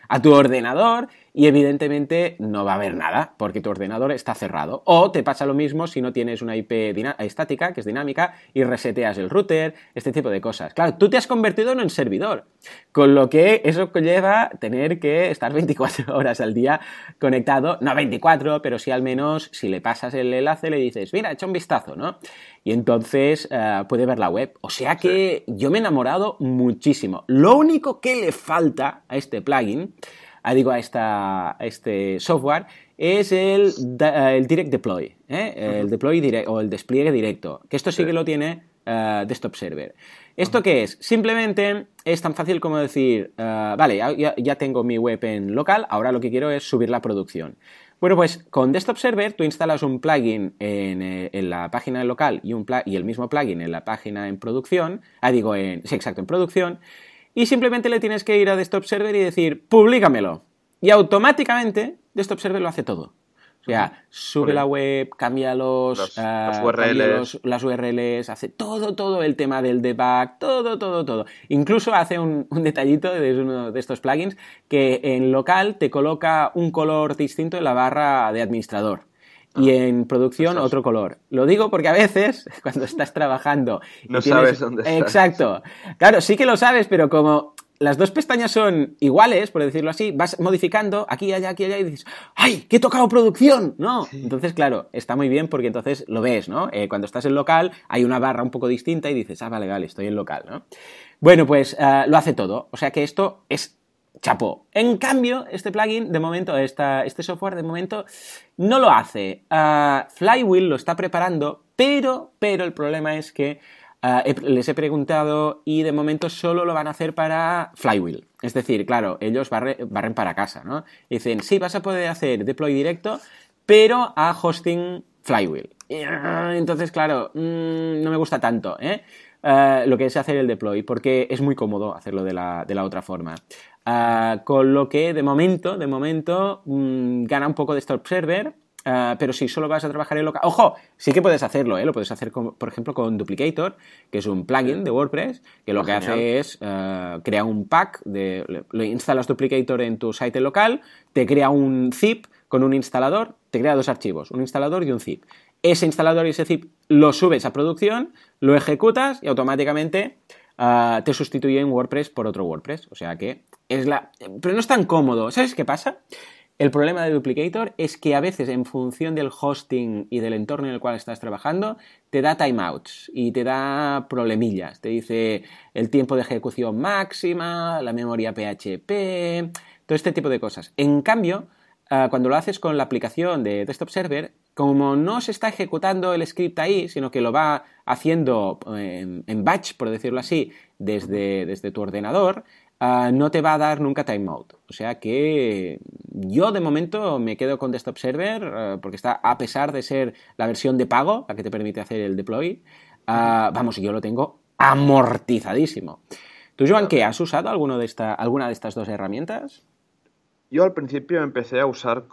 [SPEAKER 2] a tu ordenador y evidentemente no va a haber nada porque tu ordenador está cerrado. O te pasa lo mismo si no tienes una IP estática, que es dinámica, y reseteas el router, este tipo de cosas. Claro, tú te has convertido en un servidor, con lo que eso conlleva tener que estar 24 horas al día conectado, no 24, pero sí al menos si le pasas el enlace le dices, mira, echa un vistazo, ¿no? Y entonces eh, puede ver la web. O sea que yo me he enamorado muchísimo. Lo único que le falta a este plugin Ah, digo, a, esta, este software es el, el Direct Deploy, ¿eh? el deploy o el despliegue directo, que esto sí, que lo tiene uh, Desktop Server. ¿Esto qué es? Simplemente es tan fácil como decir, uh, vale, ya, ya, tengo mi web en local, ahora lo que quiero es subir la producción. Bueno, pues con Desktop Server tú instalas un plugin en, eh, en la página local y, un y el mismo plugin en la página en producción, ah, digo, en, sí, exacto, en producción, y simplemente le tienes que ir a Desktop Server y decir, publícamelo. Y automáticamente Desktop Server lo hace todo. O sea, sube la web, cambia los,
[SPEAKER 1] las, URLs.
[SPEAKER 2] las, URLs. hace todo, todo el tema del debug, todo, todo, todo. Incluso hace un, detallito de uno de estos plugins que en local te coloca un color distinto en la barra de administrador y ah, en producción otro color. Lo digo porque a veces, cuando estás trabajando...
[SPEAKER 1] No sabes dónde estás.
[SPEAKER 2] Exacto. Claro, sí que lo sabes, pero como las dos pestañas son iguales, por decirlo así, vas modificando aquí, allá, aquí, allá y dices, ¡ay, que he tocado producción! ¿No? Entonces, claro, está muy bien porque entonces lo ves, ¿no? Eh, cuando estás en local hay una barra un poco distinta y dices, ah, vale, vale, estoy en local, ¿no? Bueno, pues eh, lo hace todo. O sea que esto es chapó. En cambio, este plugin, de momento, esta, este software, de momento, no lo hace. Uh, Flywheel lo está preparando, pero, pero el problema es que uh, les he preguntado y de momento solo lo van a hacer para Flywheel. Es decir, claro, ellos barren para casa, ¿no? dicen, sí, vas a poder hacer deploy directo, pero a hosting Flywheel. Entonces, claro, mm, no me gusta tanto, ¿eh? lo que es hacer el deploy, porque es muy cómodo hacerlo de la, de la otra forma. Ah, con lo que de momento, de momento, mm, gana un poco de este Observer, ah, pero si solo vas a trabajar en local. Ojo, sí que puedes hacerlo, ¿eh? lo puedes hacer, por ejemplo, con Duplicator, que es un plugin de WordPress, que lo ah, que hace es uh, crea un pack, de, lo instalas Duplicator en tu site local, te crea un zip con un instalador, te crea dos archivos, un instalador y un zip. Ese instalador y ese zip lo subes a producción, lo ejecutas y automáticamente te sustituye en WordPress por otro WordPress. O sea que es la... Pero no es tan cómodo. ¿Sabes qué pasa? El problema de Duplicator es que a veces en función del hosting y del entorno en el cual estás trabajando, te da timeouts y te da problemillas. Te dice el tiempo de ejecución máxima, la memoria PHP, todo este tipo de cosas. En cambio, ah, cuando lo haces con la aplicación de Desktop Server, como no se está ejecutando el script ahí, sino que lo va haciendo en, batch, por decirlo así, desde, desde tu ordenador, ah, no te va a dar nunca timeout. O sea que yo de momento me quedo con Desktop Server, ah, porque está, a pesar de ser la versión de pago, la que te permite hacer el deploy, vamos, yo lo tengo amortizadísimo. ¿Tú, Joan, qué? ¿Has usado alguno de esta, alguna de estas dos herramientas?
[SPEAKER 1] Yo al principio empecé a usar,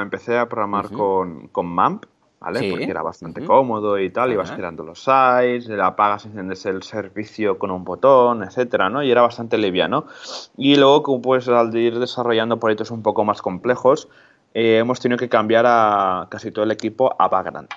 [SPEAKER 1] empecé a programar con, con MAMP, ¿vale? Porque era bastante cómodo y tal, ibas creando los sites, le apagas y encendes el servicio con un botón, etcétera, ¿no? Y era bastante liviano. Y luego, pues al ir desarrollando proyectos un poco más complejos, eh, hemos tenido que cambiar a casi todo el equipo a Vagrant.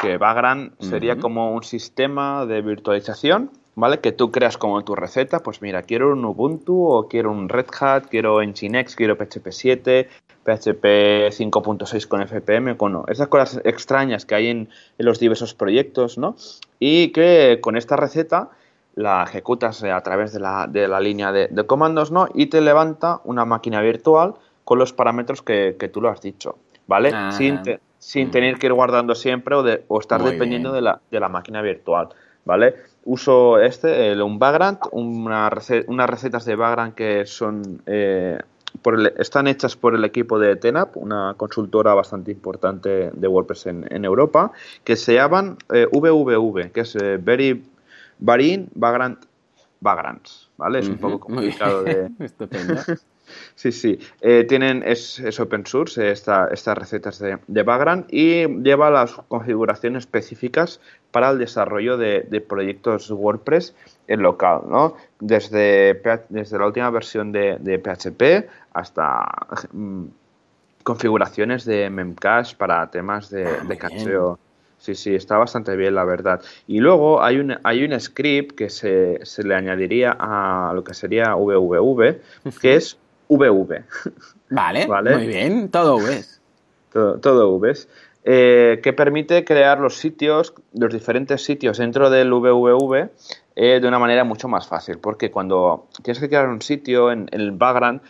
[SPEAKER 1] Que Vagrant sería como un sistema de virtualización ¿vale? Que tú creas como tu receta, pues mira, quiero un Ubuntu o quiero un Red Hat, quiero Nginx, quiero PHP 7, PHP 5.6 con FPM, con no, esas cosas extrañas que hay en, los diversos proyectos, ¿no? Y que con esta receta la ejecutas a través de la, de la línea de, comandos, ¿no? Y te levanta una máquina virtual con los parámetros que, tú lo has dicho, ¿vale? Ah. sin, sin mm. tener que ir guardando siempre o, de, o estar dependiendo de la, de la máquina virtual, ¿vale? uso este, el, un Vagrant, una unas recetas de Vagrant que son eh, están hechas por el equipo de Tenap, una consultora bastante importante de WordPress en, Europa, que se llaman VVV, que es Very Varin Vagrant Vagrants, ¿vale? Es un poco complicado de... Estupendo. Sí, sí. Eh, tienen, es, open source estas recetas de, de Vagrant y lleva las configuraciones específicas para el desarrollo de, proyectos WordPress en local, ¿no? Desde, desde la última versión de, PHP hasta mm, configuraciones de Memcache para temas de, ah, de cacheo. Sí, sí, está bastante bien, la verdad. Y luego hay un, hay un script que se, se le añadiría a lo que sería VVV, que es VV.
[SPEAKER 2] Vale, muy bien, todo Vs.
[SPEAKER 1] Todo, todo Vs. Eh, que permite crear los sitios, los diferentes sitios dentro del VVV eh, de una manera mucho más fácil, porque cuando tienes que crear un sitio en, el background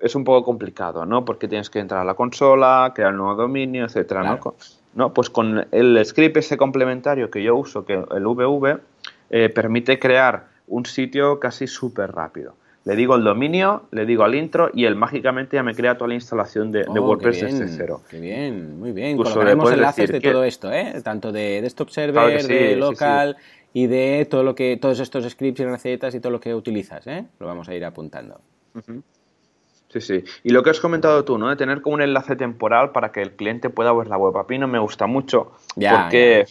[SPEAKER 1] es un poco complicado, ¿no? Porque tienes que entrar a la consola, crear un nuevo dominio, etcétera, ¿no? Pues con el script ese complementario que yo uso, que el VV, eh, permite crear un sitio casi súper rápido le digo el dominio, le digo al intro y él mágicamente ya me crea toda la instalación de, oh, WordPress desde cero.
[SPEAKER 2] Qué bien, muy bien. Incluso Colocaremos enlaces de todo esto, ¿eh? tanto de desktop server, de local y de todo lo que todos estos scripts y recetas y todo lo que utilizas, ¿eh? Lo vamos a ir apuntando.
[SPEAKER 1] Sí, sí. Y lo que has comentado tú, ¿no? De tener como un enlace temporal para que el cliente pueda ver la web. A mí no me gusta mucho porque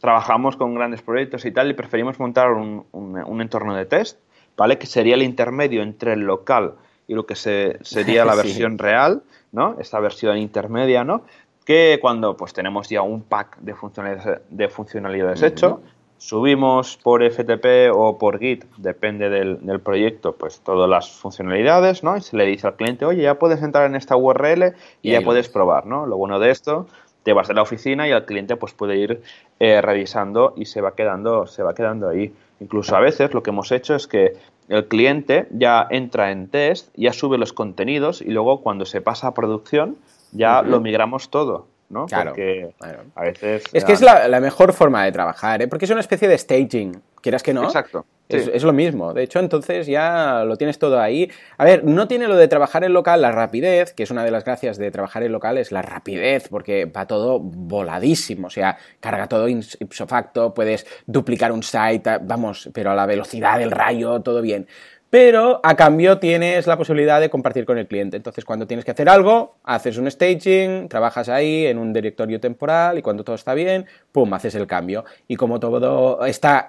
[SPEAKER 1] trabajamos con grandes proyectos y tal y preferimos montar un, un entorno de test ¿vale? Que sería el intermedio entre el local y lo que se, sería la versión real, ¿no? Esta versión intermedia, ¿no? Que cuando pues tenemos ya un pack de funcionalidades, de funcionalidades hecho, subimos por FTP o por Git, depende del, proyecto, pues todas las funcionalidades, ¿no? Y se le dice al cliente, oye, ya puedes entrar en esta URL y, ya puedes probar, ¿no? Lo bueno de esto, te vas de la oficina y el cliente pues puede ir eh, revisando y se va quedando, se va quedando ahí. Incluso a veces lo que hemos hecho es que el cliente ya entra en test, ya sube los contenidos y luego cuando se pasa a producción ya lo migramos todo. ¿no?
[SPEAKER 2] Claro. Porque a veces. Es que es la, la, mejor forma de trabajar, ¿eh? porque es una especie de staging, quieras que no.
[SPEAKER 1] Exacto.
[SPEAKER 2] Es, lo mismo. De hecho, entonces ya lo tienes todo ahí. A ver, no tiene lo de trabajar en local la rapidez, que es una de las gracias de trabajar en local, es la rapidez, porque va todo voladísimo. O sea, carga todo ipso facto, puedes duplicar un site, vamos, pero a la velocidad del rayo, todo bien pero a cambio tienes la posibilidad de compartir con el cliente. Entonces, cuando tienes que hacer algo, haces un staging, trabajas ahí en un directorio temporal y cuando todo está bien, pum, haces el cambio. Y como todo está,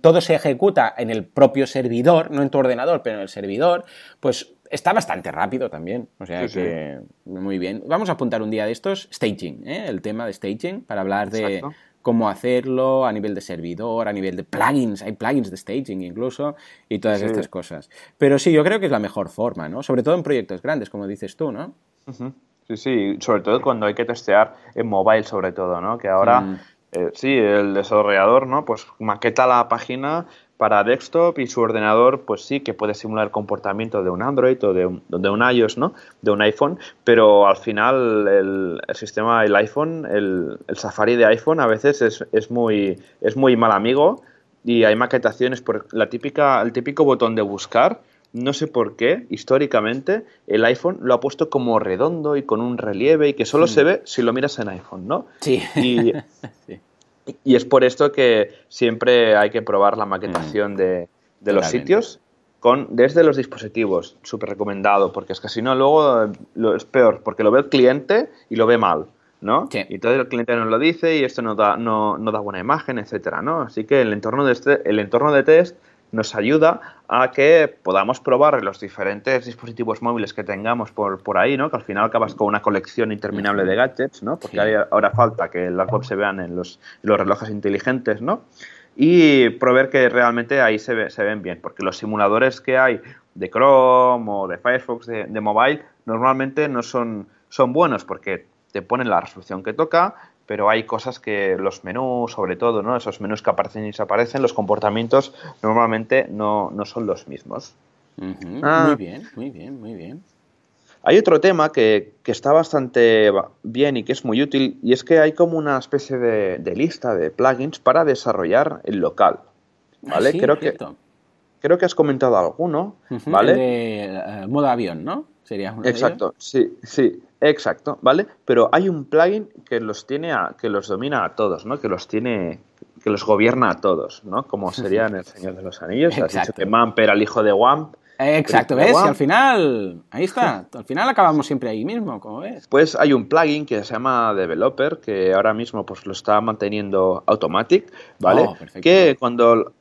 [SPEAKER 2] todo se ejecuta en el propio servidor, no en tu ordenador, pero en el servidor, pues está bastante rápido también. O sea que muy bien. Vamos a apuntar un día de estos staging, ¿eh? el tema de staging, para hablar de cómo hacerlo a nivel de servidor, a nivel de plugins, hay plugins de staging incluso, y todas estas cosas. Pero sí, yo creo que es la mejor forma, ¿no? Sobre todo en proyectos grandes, como dices tú, ¿no?
[SPEAKER 1] Sí, sí, sobre todo cuando hay que testear en mobile, sobre todo, ¿no? Que ahora, mm. eh, sí, el desarrollador, ¿no? Pues maqueta la página para desktop y su ordenador, pues sí que puede simular el comportamiento de un Android o de un, de un iOS, ¿no? De un iPhone, pero al final el, sistema, el iPhone, el, Safari de iPhone a veces es, es, muy, es muy mal amigo y hay maquetaciones por la típica, el típico botón de buscar. No sé por qué, históricamente, el iPhone lo ha puesto como redondo y con un relieve y que solo se ve si lo miras en iPhone, ¿no?
[SPEAKER 2] Sí.
[SPEAKER 1] Y, sí. Y es por esto que siempre hay que probar la maquetación mm. de, los sitios con, desde los dispositivos. Súper recomendado, porque es que si no, luego lo, es peor, porque lo ve el cliente y lo ve mal. ¿no? Y todo el cliente nos lo dice y esto no da, no, no da buena imagen, etcétera, ¿no? Así que el entorno de este, el entorno de test nos ayuda a que podamos probar los diferentes dispositivos móviles que tengamos por, por ahí, ¿no? Que al final acabas con una colección interminable de gadgets, ¿no? Porque ahora falta que las web se vean en los, los relojes inteligentes, ¿no? Y probar que realmente ahí se, se ven bien, porque los simuladores que hay de Chrome o de Firefox de, de mobile normalmente no son, son buenos porque te ponen la resolución que toca, pero hay cosas que los menús, sobre todo, ¿no? esos menús que aparecen y desaparecen, los comportamientos normalmente no, son los mismos.
[SPEAKER 2] Ah. Muy bien, muy bien, muy bien.
[SPEAKER 1] Hay otro tema que, está bastante bien y que es muy útil, y es que hay como una especie de, lista de plugins para desarrollar el local. ¿Vale?
[SPEAKER 2] Creo que.
[SPEAKER 1] creo que has comentado alguno, ¿vale?
[SPEAKER 2] de eh, modo avión, ¿no?
[SPEAKER 1] Sería Exacto, sí, sí, exacto, ¿vale? Pero hay un plugin que los tiene a, que los domina a todos, ¿no? Que los tiene que los gobierna a todos, ¿no? Como sería en El Señor de los Anillos. Has dicho que Mamp era el hijo de Wamp.
[SPEAKER 2] Exacto, ¿ves? Y al final, ahí está, al final acabamos siempre ahí mismo, como ves.
[SPEAKER 1] Pues hay un plugin que se llama Developer, que ahora mismo pues lo está manteniendo Automatic, ¿vale? Oh, que cuando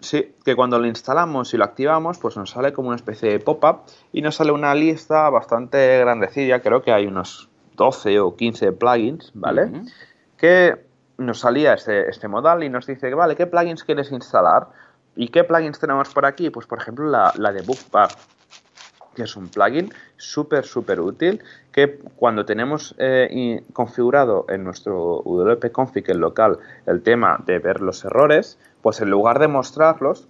[SPEAKER 1] Sí, que cuando lo instalamos y lo activamos, pues nos sale como una especie de pop-up y nos sale una lista bastante grandecilla, creo que hay unos 12 o 15 plugins, ¿vale? Que nos salía este, este modal y nos dice, vale, ¿qué plugins quieres instalar? ¿Y qué plugins tenemos por aquí? Pues por ejemplo la, la de Bookbar, que es un plugin súper, súper útil, que cuando tenemos eh, configurado en nuestro WP config, el local, el tema de ver los errores, pues en lugar de mostrarlos,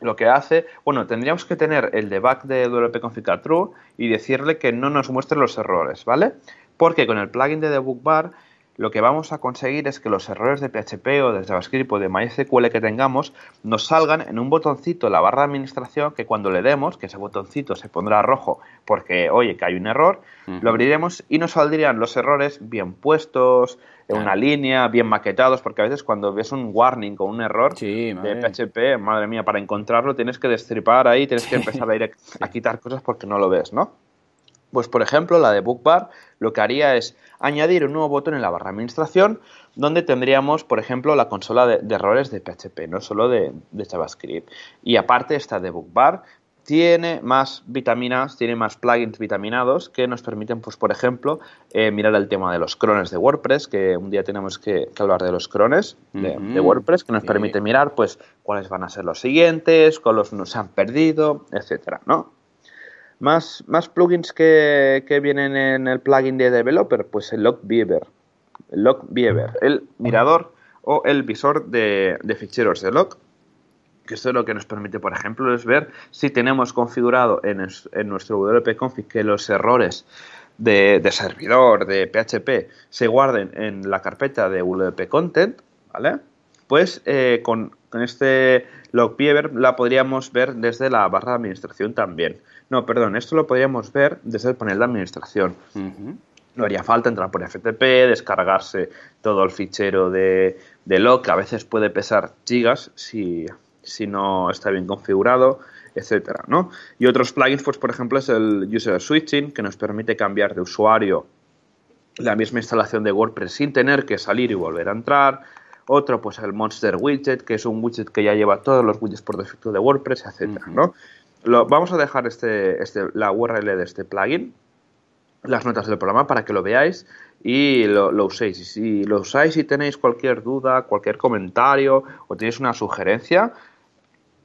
[SPEAKER 1] lo que hace, bueno, tendríamos que tener el debug de WP config a true y decirle que no nos muestre los errores, ¿vale? Porque con el plugin de debug bar lo que vamos a conseguir es que los errores de PHP o de JavaScript o de MySQL que tengamos nos salgan en un botoncito en la barra de administración que cuando le demos, que ese botoncito se pondrá rojo porque, oye, que hay un error, lo abriremos y nos saldrían los errores bien puestos, en una línea, bien maquetados, porque a veces cuando ves un warning o un error de PHP, madre mía, para encontrarlo tienes que destripar ahí, tienes que empezar a ir a, a quitar cosas porque no lo ves, ¿no? Pues por ejemplo, la de Bookbar lo que haría es añadir un nuevo botón en la barra de administración donde tendríamos, por ejemplo, la consola de, errores de PHP, no solo de, JavaScript. Y aparte esta de Bookbar tiene más vitaminas, tiene más plugins vitaminados que nos permiten, pues, por ejemplo, eh, mirar el tema de los crones de WordPress, que un día tenemos que, hablar de los crones de, WordPress, que nos permite mirar, pues, cuáles van a ser los siguientes, cuáles nos han perdido, etcétera, ¿no? Más, más plugins que, vienen en el plugin de developer, pues el Logviewer. El Logviewer, el mirador o el visor de, ficheros de log. Que esto lo que nos permite, por ejemplo, es ver si tenemos configurado en, nuestro WP config que los errores de, servidor, de PHP, se guarden en la carpeta de WP Content, ¿vale? Pues eh, con, con, este Logviewer la podríamos ver desde la barra de administración también. No, perdón, esto lo podríamos ver desde el panel de administración. No haría falta entrar por FTP, descargarse todo el fichero de, log, que a veces puede pesar gigas si, si no está bien configurado, etcétera, ¿no? Y otros plugins, pues por ejemplo, es el User Switching, que nos permite cambiar de usuario la misma instalación de WordPress sin tener que salir y volver a entrar. Otro, pues el Monster Widget, que es un widget que ya lleva todos los widgets por defecto de WordPress, etcétera, ¿no? vamos a dejar este, este, la URL de este plugin, las notas del programa para que lo veáis y lo, lo, uséis. Y si lo usáis y tenéis cualquier duda, cualquier comentario o tenéis una sugerencia,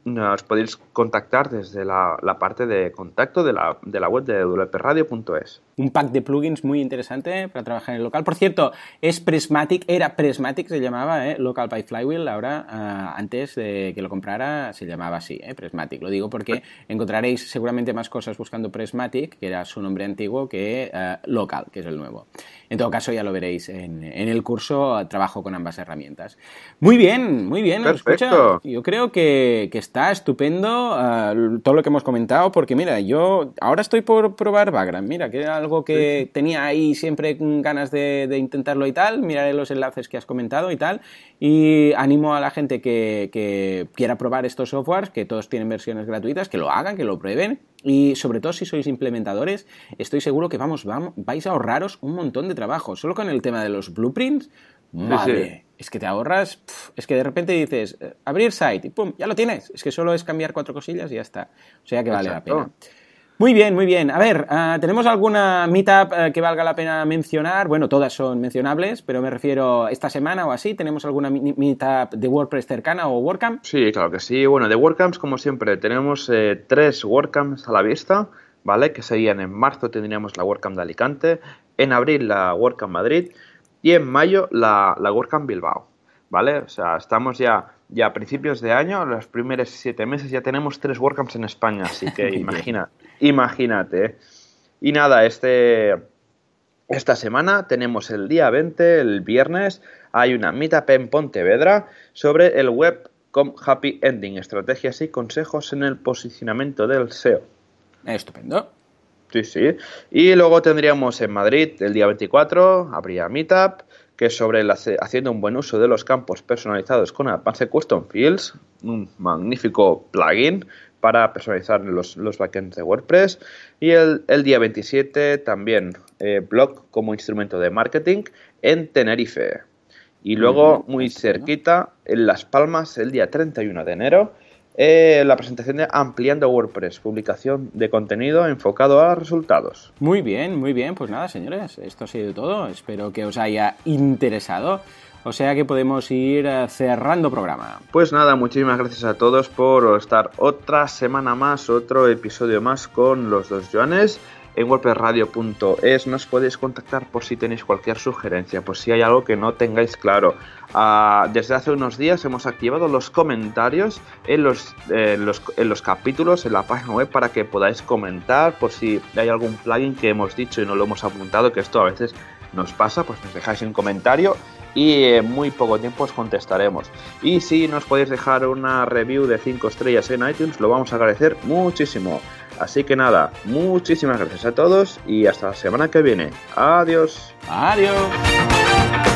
[SPEAKER 1] nos podéis contactar desde la, parte de contacto de la, de la web de wpradio.es.
[SPEAKER 2] Un pack de plugins muy interesante para trabajar en el local. Por cierto, es Prismatic, era Prismatic, se llamaba, ¿eh? Local by Flywheel. Ahora, ah, antes de que lo comprara, se llamaba así, ¿eh? Prismatic. Lo digo porque encontraréis seguramente más cosas buscando Prismatic, que era su nombre antiguo, que uh, Local, que es el nuevo. En todo caso, ya lo veréis en, el curso, trabajo con ambas herramientas. Muy bien, muy bien.
[SPEAKER 1] Perfecto.
[SPEAKER 2] yo creo que, que está estupendo uh, todo lo que hemos comentado, porque mira, yo ahora estoy por probar Vagrant. Mira, que algo que tenía ahí siempre ganas de, intentarlo y tal. Miraré los enlaces que has comentado y tal. Y animo a la gente que, que quiera probar estos softwares, que todos tienen versiones gratuitas, que lo hagan, que lo prueben. Y sobre todo si sois implementadores, estoy seguro que vamos, vamos, vais a ahorraros un montón de trabajo. Solo con el tema de los blueprints, madre, es que te ahorras, es que de repente dices, eh, abrir site y pum, ya lo tienes. Es que solo es cambiar cuatro cosillas y ya está. O sea que vale la pena. Muy bien, muy bien. A ver, ah, ¿tenemos alguna meetup eh, que valga la pena mencionar? Bueno, todas son mencionables, pero me refiero esta semana o así. ¿Tenemos alguna meetup de WordPress cercana o WordCamp?
[SPEAKER 1] Sí, claro que sí. Bueno, de WordCamps, como siempre, tenemos eh, tres WordCamps a la vista, ¿vale? Que serían en marzo tendríamos la WordCamp de Alicante, en abril la WordCamp Madrid y en mayo la, la WordCamp Bilbao, ¿vale? O sea, estamos ya, ya a principios de año, los primeros siete meses ya tenemos tres WordCamps en España, así que imagina, imagínate. Y nada, este, esta semana tenemos el día 20, el viernes, hay una meetup en Pontevedra sobre el Web com Happy Ending, estrategias y consejos en el posicionamiento del SEO.
[SPEAKER 2] Estupendo.
[SPEAKER 1] Sí, sí. Y luego tendríamos en Madrid el día 24, habría Meetup, que es sobre haciendo un buen uso de los campos personalizados con Advanced Custom Fields, un magnífico plugin para personalizar los, los backends de WordPress. Y el, día 27 también eh, blog como instrumento de marketing en Tenerife. Y luego, muy cerquita, en Las Palmas, el día 31 de enero, eh, la presentación de Ampliando WordPress, publicación de contenido enfocado a resultados.
[SPEAKER 2] Muy bien, muy bien. Pues nada, señores, esto ha sido todo. Espero que os haya interesado. O sea que podemos ir eh, cerrando programa.
[SPEAKER 1] Pues nada, muchísimas gracias a todos por estar otra semana más, otro episodio más con los dos Joanes en wordpressradio.es nos podéis contactar por si tenéis cualquier sugerencia, por si hay algo que no tengáis claro. Ah, desde hace unos días hemos activado los comentarios en los, en los, capítulos en la página web para que podáis comentar por si hay algún plugin que hemos dicho y no lo hemos apuntado, que esto a veces nos pasa, pues nos dejáis un comentario y en muy poco tiempo os contestaremos. Y si nos podéis dejar una review de 5 estrellas en iTunes, lo vamos a agradecer muchísimo. Así que nada, muchísimas gracias a todos y hasta la semana que viene. Adiós.
[SPEAKER 2] Adiós.